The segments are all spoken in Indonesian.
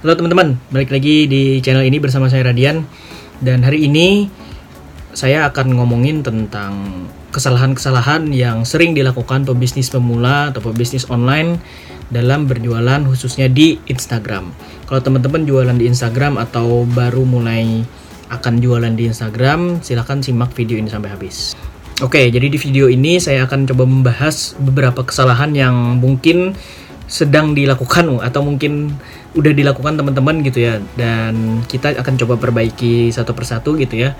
Halo teman-teman, balik lagi di channel ini bersama saya Radian. Dan hari ini saya akan ngomongin tentang kesalahan-kesalahan yang sering dilakukan pebisnis pemula atau pebisnis online dalam berjualan khususnya di Instagram. Kalau teman-teman jualan di Instagram atau baru mulai akan jualan di Instagram, silahkan simak video ini sampai habis. Oke, jadi di video ini saya akan coba membahas beberapa kesalahan yang mungkin sedang dilakukan atau mungkin udah dilakukan teman-teman gitu ya. Dan kita akan coba perbaiki satu persatu gitu ya.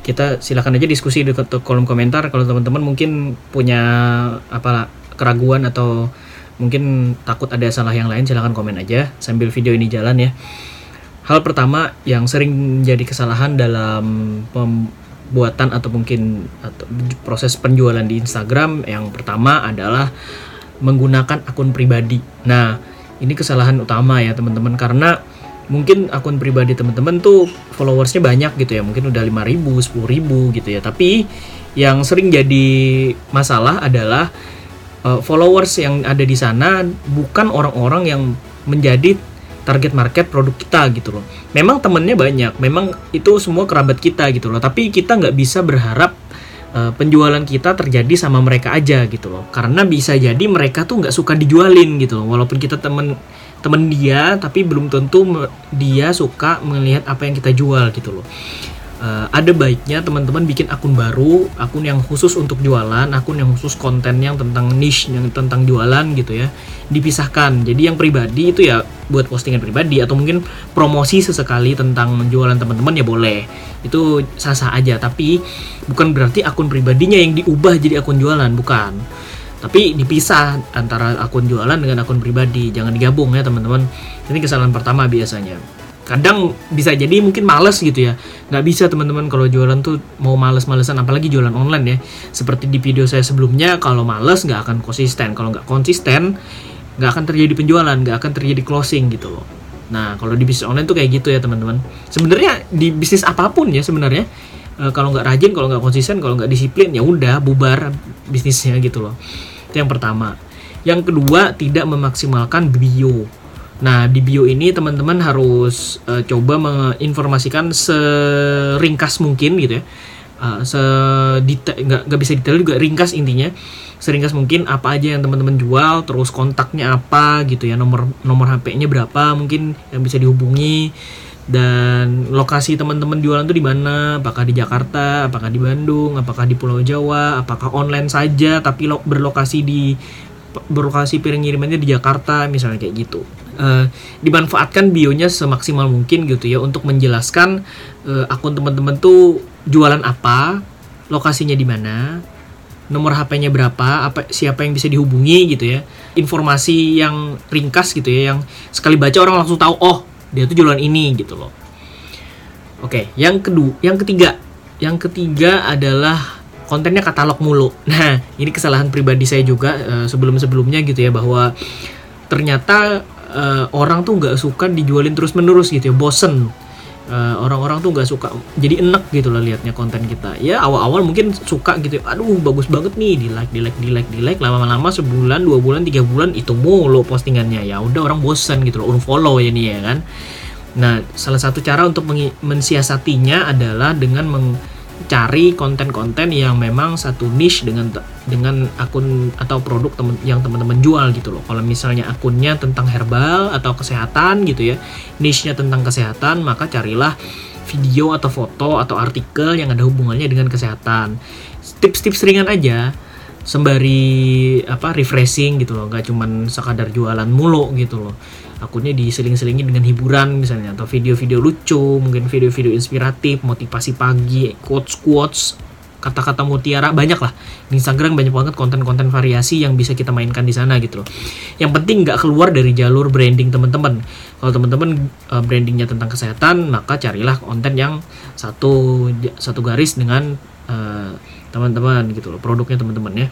Kita silakan aja diskusi di kolom komentar. Kalau teman-teman mungkin punya apa keraguan atau mungkin takut ada salah yang lain silahkan komen aja sambil video ini jalan ya. Hal pertama yang sering menjadi kesalahan dalam pembuatan atau mungkin atau proses penjualan di Instagram yang pertama adalah menggunakan akun pribadi. Nah, ini kesalahan utama ya teman-teman. Karena mungkin akun pribadi teman-teman tuh followersnya banyak gitu ya. Mungkin udah 5000 10000 gitu ya. Tapi yang sering jadi masalah adalah uh, followers yang ada di sana bukan orang-orang yang menjadi target market produk kita gitu loh. Memang temennya banyak memang itu semua kerabat kita gitu loh. Tapi kita nggak bisa berharap uh, penjualan kita terjadi sama mereka aja gitu loh. Karena bisa jadi mereka tuh nggak suka dijualin gitu loh. Walaupun kita temen temen dia tapi belum tentu dia suka melihat apa yang kita jual gitu loh uh, ada baiknya teman-teman bikin akun baru, akun yang khusus untuk jualan, akun yang khusus konten yang tentang niche yang tentang jualan gitu ya, dipisahkan. Jadi yang pribadi itu ya buat postingan pribadi atau mungkin promosi sesekali tentang jualan teman-teman ya boleh. Itu sah-sah aja, tapi bukan berarti akun pribadinya yang diubah jadi akun jualan, bukan. Tapi dipisah antara akun jualan dengan akun pribadi, jangan digabung ya teman-teman. Ini kesalahan pertama biasanya kadang bisa jadi mungkin males gitu ya. Nggak bisa teman-teman kalau jualan tuh mau males-malesan apalagi jualan online ya. Seperti di video saya sebelumnya kalau males nggak akan konsisten. Kalau nggak konsisten nggak akan terjadi penjualan nggak akan terjadi closing gitu loh. Nah kalau di bisnis online tuh kayak gitu ya teman-teman. Sebenarnya di bisnis apa pun ya sebenarnya e, kalau nggak rajin kalau nggak konsisten kalau nggak disiplin ya udah bubar bisnisnya gitu loh. Itu yang pertama. Yang kedua tidak memaksimalkan bio Nah, di bio ini teman-teman harus uh, coba menginformasikan seringkas mungkin gitu ya. Uh, nggak nggak bisa detail juga ringkas intinya seringkas mungkin apa aja yang teman-teman jual terus kontaknya apa gitu ya nomor nomor HP-nya berapa mungkin yang bisa dihubungi dan lokasi teman-teman jualan tuh di mana apakah di Jakarta apakah di Bandung apakah di Pulau Jawa apakah online saja tapi lo berlokasi di berlokasi piring ngirimannya di Jakarta misalnya kayak gitu uh, dimanfaatkan bionya semaksimal mungkin gitu ya untuk menjelaskan uh, akun teman-teman tuh jualan apa, lokasinya di mana, nomor HP-nya berapa, apa siapa yang bisa dihubungi gitu ya. Informasi yang ringkas gitu ya yang sekali baca orang langsung tahu oh, dia tuh jualan ini gitu loh. Oke, yang kedua, yang ketiga. Yang ketiga adalah kontennya katalog mulu. Nah, ini kesalahan pribadi saya juga uh, sebelum-sebelumnya gitu ya bahwa ternyata uh, orang tuh nggak suka dijualin terus menerus gitu ya bosen. Uh, orang-orang tuh nggak suka jadi enek gitu lah liatnya konten kita. Ya awal-awal mungkin suka gitu aduh bagus banget nih di like di like di like di like lama-lama sebulan dua bulan tiga bulan itu mulu postingannya. Ya udah orang bosen gitu loh unfollow ya nih ya kan. Nah salah satu cara untuk mensiasatinya adalah dengan meng cari konten-konten yang memang satu niche dengan dengan akun atau produk temen, yang teman-teman jual gitu loh. Kalau misalnya akunnya tentang herbal atau kesehatan gitu ya, niche-nya tentang kesehatan, maka carilah video atau foto atau artikel yang ada hubungannya dengan kesehatan. Tips-tips ringan aja sembari apa refreshing gitu loh, nggak cuman sekadar jualan mulu gitu loh akunnya diseling-selingin dengan hiburan misalnya atau video-video lucu mungkin video-video inspiratif motivasi pagi quotes quotes kata-kata mutiara banyak lah di Instagram banyak banget konten-konten variasi yang bisa kita mainkan di sana gitu loh. Yang penting nggak keluar dari jalur branding teman-teman. Kalau teman-teman uh, brandingnya tentang kesehatan maka carilah konten yang satu satu garis dengan uh, teman-teman gitu loh produknya teman-teman ya.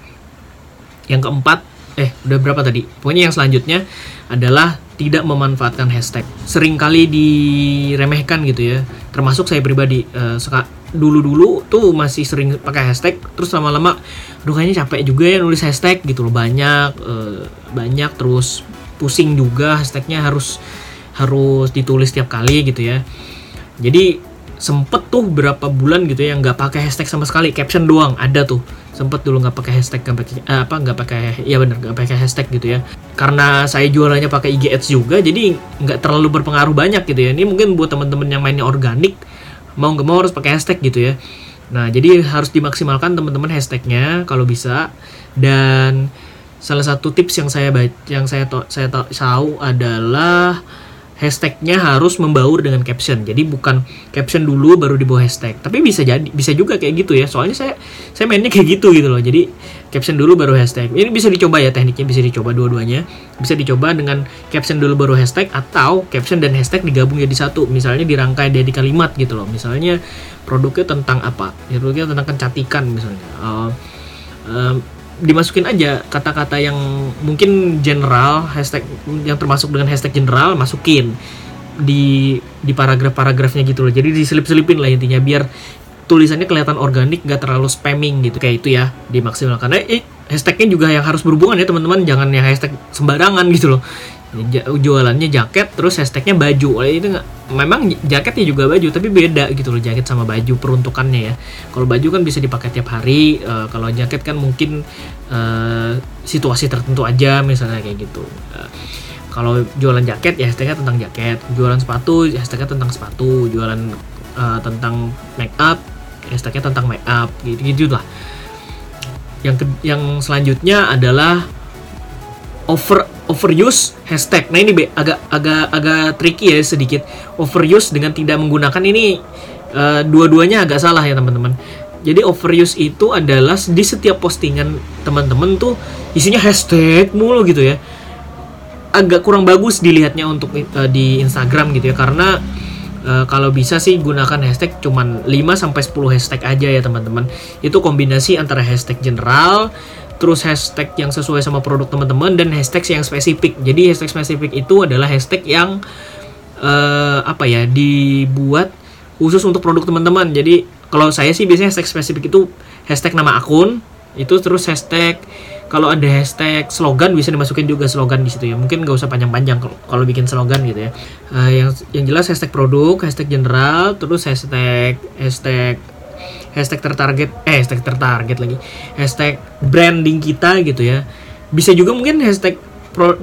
Yang keempat eh udah berapa tadi? Pokoknya yang selanjutnya adalah tidak memanfaatkan hashtag. Sering kali diremehkan gitu ya. Termasuk saya pribadi uh, dulu-dulu tuh masih sering pakai hashtag terus lama-lama aduh kayaknya capek juga ya nulis hashtag gitu loh. Banyak uh, banyak terus pusing juga hashtagnya harus harus ditulis tiap kali gitu ya. Jadi sempet tuh berapa bulan gitu ya nggak pakai hashtag sama sekali. Caption doang ada tuh. Sempet dulu nggak pakai hashtag nggak pakai eh, apa nggak pakai ya bener nggak pakai hashtag gitu ya karena saya jualannya pakai IG Ads juga jadi nggak terlalu berpengaruh banyak gitu ya. Ini mungkin buat teman-teman yang mainnya organik mau nggak mau harus pakai hashtag gitu ya. Nah jadi harus dimaksimalkan teman-teman hashtagnya kalau bisa. Dan salah satu tips yang saya baca yang saya to, saya tahu adalah hashtagnya harus membaur dengan caption. Jadi bukan caption dulu baru di bawah hashtag. Tapi bisa jadi bisa juga kayak gitu ya. Soalnya saya saya mainnya kayak gitu gitu loh. Jadi caption dulu baru hashtag. Ini bisa dicoba ya tekniknya bisa dicoba dua-duanya. Bisa dicoba dengan caption dulu baru hashtag atau caption dan hashtag digabung jadi satu. Misalnya dirangkai dari kalimat gitu loh. Misalnya produknya tentang apa? Produknya tentang kecantikan misalnya. Uh, uh, dimasukin aja kata-kata yang mungkin general hashtag yang termasuk dengan hashtag general masukin di di paragraf-paragrafnya gitu loh. Jadi diselip-selipin lah intinya biar tulisannya kelihatan organik gak terlalu spamming gitu. Kayak itu ya dimaksimalkan. Karena eh, hashtagnya juga yang harus berhubungan ya teman-teman. Jangan yang hashtag sembarangan gitu loh. Jualannya jaket terus hashtagnya baju. Oleh itu nggak memang jaketnya juga baju tapi beda gitu loh jaket sama baju peruntukannya ya. Kalau baju kan bisa dipakai tiap hari uh, kalau jaket kan mungkin uh, situasi tertentu aja misalnya kayak gitu. Uh, kalau jualan jaket ya hashtagnya tentang jaket. Jualan sepatu ya hashtagnya tentang sepatu. Jualan uh, tentang make up hashtagnya tentang make up gitu gitu lah yang ke, yang selanjutnya adalah over overuse hashtag. Nah ini be, agak agak agak tricky ya sedikit. Overuse dengan tidak menggunakan ini uh, dua-duanya agak salah ya teman-teman. Jadi overuse itu adalah di setiap postingan teman-teman tuh isinya hashtag mulu gitu ya. Agak kurang bagus dilihatnya untuk uh, di Instagram gitu ya karena uh, kalau bisa sih gunakan hashtag cuman 5 sampai 10 hashtag aja ya teman-teman. Itu kombinasi antara hashtag general terus hashtag yang sesuai sama produk teman-teman dan hashtag yang spesifik. Jadi hashtag spesifik itu adalah hashtag yang uh, apa ya dibuat khusus untuk produk teman-teman. Jadi kalau saya sih biasanya hashtag spesifik itu hashtag nama akun itu terus hashtag kalau ada hashtag slogan bisa dimasukin juga slogan di situ ya. Mungkin nggak usah panjang-panjang kalau bikin slogan gitu ya. Uh, yang yang jelas hashtag produk hashtag general terus hashtag hashtag hashtag tertarget eh hashtag tertarget lagi. Hashtag branding kita gitu ya. Bisa juga mungkin hashtag pro,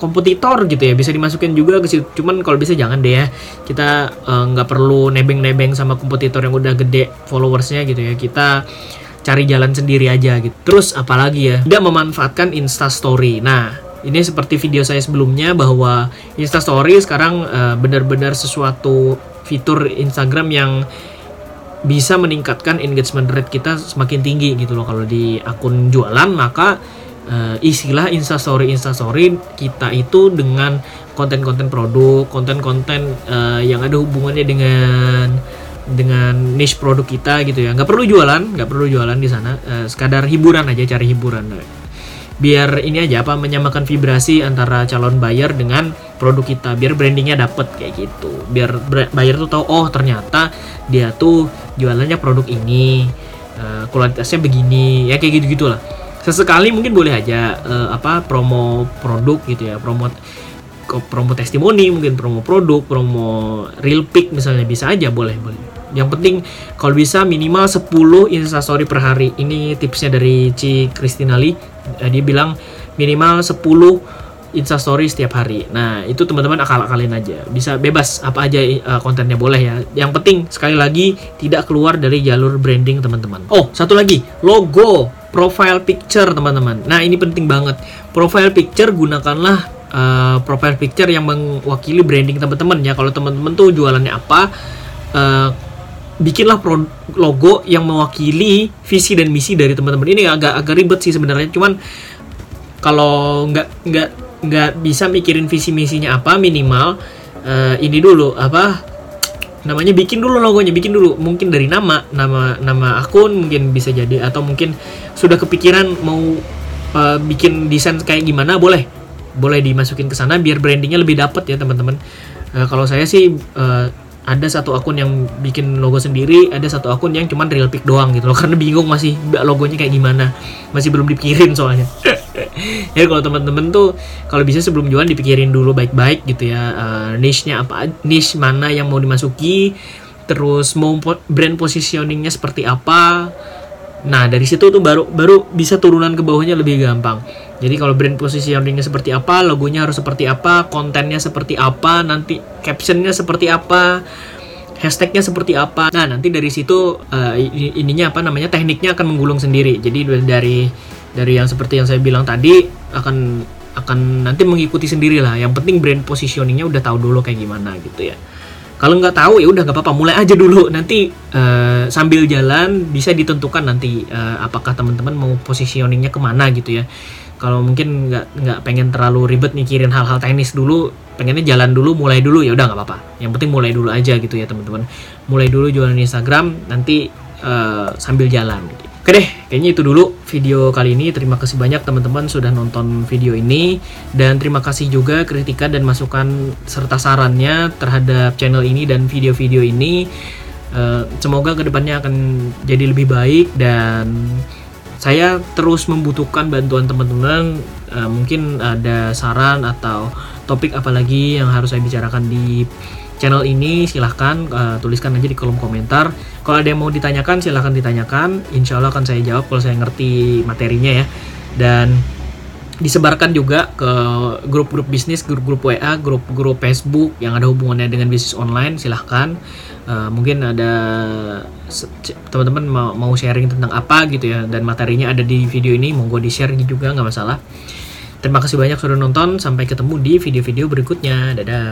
kompetitor gitu ya. Bisa dimasukin juga ke situ. Cuman kalau bisa jangan deh ya. Kita eh, nggak uh, perlu nebeng-nebeng sama kompetitor yang udah gede followersnya gitu ya. Kita cari jalan sendiri aja gitu. Terus apalagi ya tidak memanfaatkan insta story. Nah ini seperti video saya sebelumnya bahwa insta story sekarang uh, benar-benar sesuatu fitur Instagram yang bisa meningkatkan engagement rate kita semakin tinggi gitu loh. Kalau di akun jualan maka uh, istilah instastory instastory kita itu dengan konten-konten produk konten-konten uh, yang ada hubungannya dengan dengan niche produk kita gitu ya. Nggak perlu jualan nggak perlu jualan di sana. Uh, sekadar hiburan aja cari hiburan. Biar ini aja apa menyamakan vibrasi antara calon buyer dengan produk kita. Biar brandingnya dapet kayak gitu. Biar buyer tuh tahu oh ternyata dia tuh jualannya produk ini. Uh, kualitasnya begini. Ya kayak gitu gitulah sesekali mungkin boleh aja uh, apa promo produk gitu ya. Promo promo testimoni mungkin promo produk promo real pick misalnya bisa aja boleh boleh yang penting kalau bisa minimal 10 instastory per hari ini tipsnya dari Ci Christina Lee Eh, dia bilang minimal 10 instastory setiap hari. Nah, itu teman-teman akal-akalin aja. Bisa bebas apa aja uh, kontennya boleh ya. Yang penting sekali lagi tidak keluar dari jalur branding teman-teman. Oh, satu lagi, logo, profile picture teman-teman. Nah, ini penting banget. Profile picture gunakanlah uh, profile picture yang mewakili branding teman-teman ya. Kalau teman-teman tuh jualannya apa, uh, bikinlah pro logo yang mewakili visi dan misi dari teman-teman. Ini agak agak ribet sih sebenarnya. Cuman kalau nggak nggak nggak bisa mikirin visi misinya apa minimal uh, ini dulu apa namanya bikin dulu logonya bikin dulu. Mungkin dari nama nama nama akun mungkin bisa jadi. Atau mungkin sudah kepikiran mau uh, bikin desain kayak gimana boleh. Boleh dimasukin ke sana biar brandingnya lebih dapet ya teman-teman. Uh, kalau saya sih uh, ada satu akun yang bikin logo sendiri, ada satu akun yang cuman real pic doang gitu loh. Karena bingung masih logonya kayak gimana, masih belum dipikirin soalnya. ya kalau teman-teman tuh kalau bisa sebelum jualan dipikirin dulu baik-baik gitu ya uh, niche-nya apa, niche mana yang mau dimasuki, terus mau brand positioningnya seperti apa. Nah dari situ tuh baru baru bisa turunan ke bawahnya lebih gampang. Jadi kalau brand positioningnya seperti apa, logonya harus seperti apa, kontennya seperti apa, nanti captionnya seperti apa, hashtagnya seperti apa. Nah nanti dari situ uh, ininya apa namanya tekniknya akan menggulung sendiri. Jadi dari dari yang seperti yang saya bilang tadi akan akan nanti mengikuti sendiri lah. Yang penting brand positioningnya udah tahu dulu kayak gimana gitu ya. Kalau nggak tahu ya udah nggak apa-apa, mulai aja dulu. Nanti uh, sambil jalan bisa ditentukan nanti uh, apakah teman-teman mau positioningnya ke mana gitu ya kalau mungkin nggak nggak pengen terlalu ribet mikirin hal-hal teknis dulu pengennya jalan dulu mulai dulu ya udah nggak apa-apa yang penting mulai dulu aja gitu ya teman-teman mulai dulu jualan Instagram nanti uh, sambil jalan gitu. Oke deh, kayaknya itu dulu video kali ini. Terima kasih banyak teman-teman sudah nonton video ini dan terima kasih juga kritikan dan masukan serta sarannya terhadap channel ini dan video-video ini. Uh, semoga ke depannya akan jadi lebih baik dan saya terus membutuhkan bantuan teman-teman uh, mungkin ada saran atau topik apalagi yang harus saya bicarakan di channel ini silahkan uh, tuliskan aja di kolom komentar. Kalau ada yang mau ditanyakan silahkan ditanyakan. Insya Allah akan saya jawab kalau saya ngerti materinya ya. Dan disebarkan juga ke grup-grup bisnis, grup-grup WA, grup-grup Facebook yang ada hubungannya dengan bisnis online silahkan. Uh, mungkin ada teman-teman mau, mau sharing tentang apa gitu ya dan materinya ada di video ini monggo di share juga nggak masalah. Terima kasih banyak sudah nonton sampai ketemu di video-video berikutnya. Dadah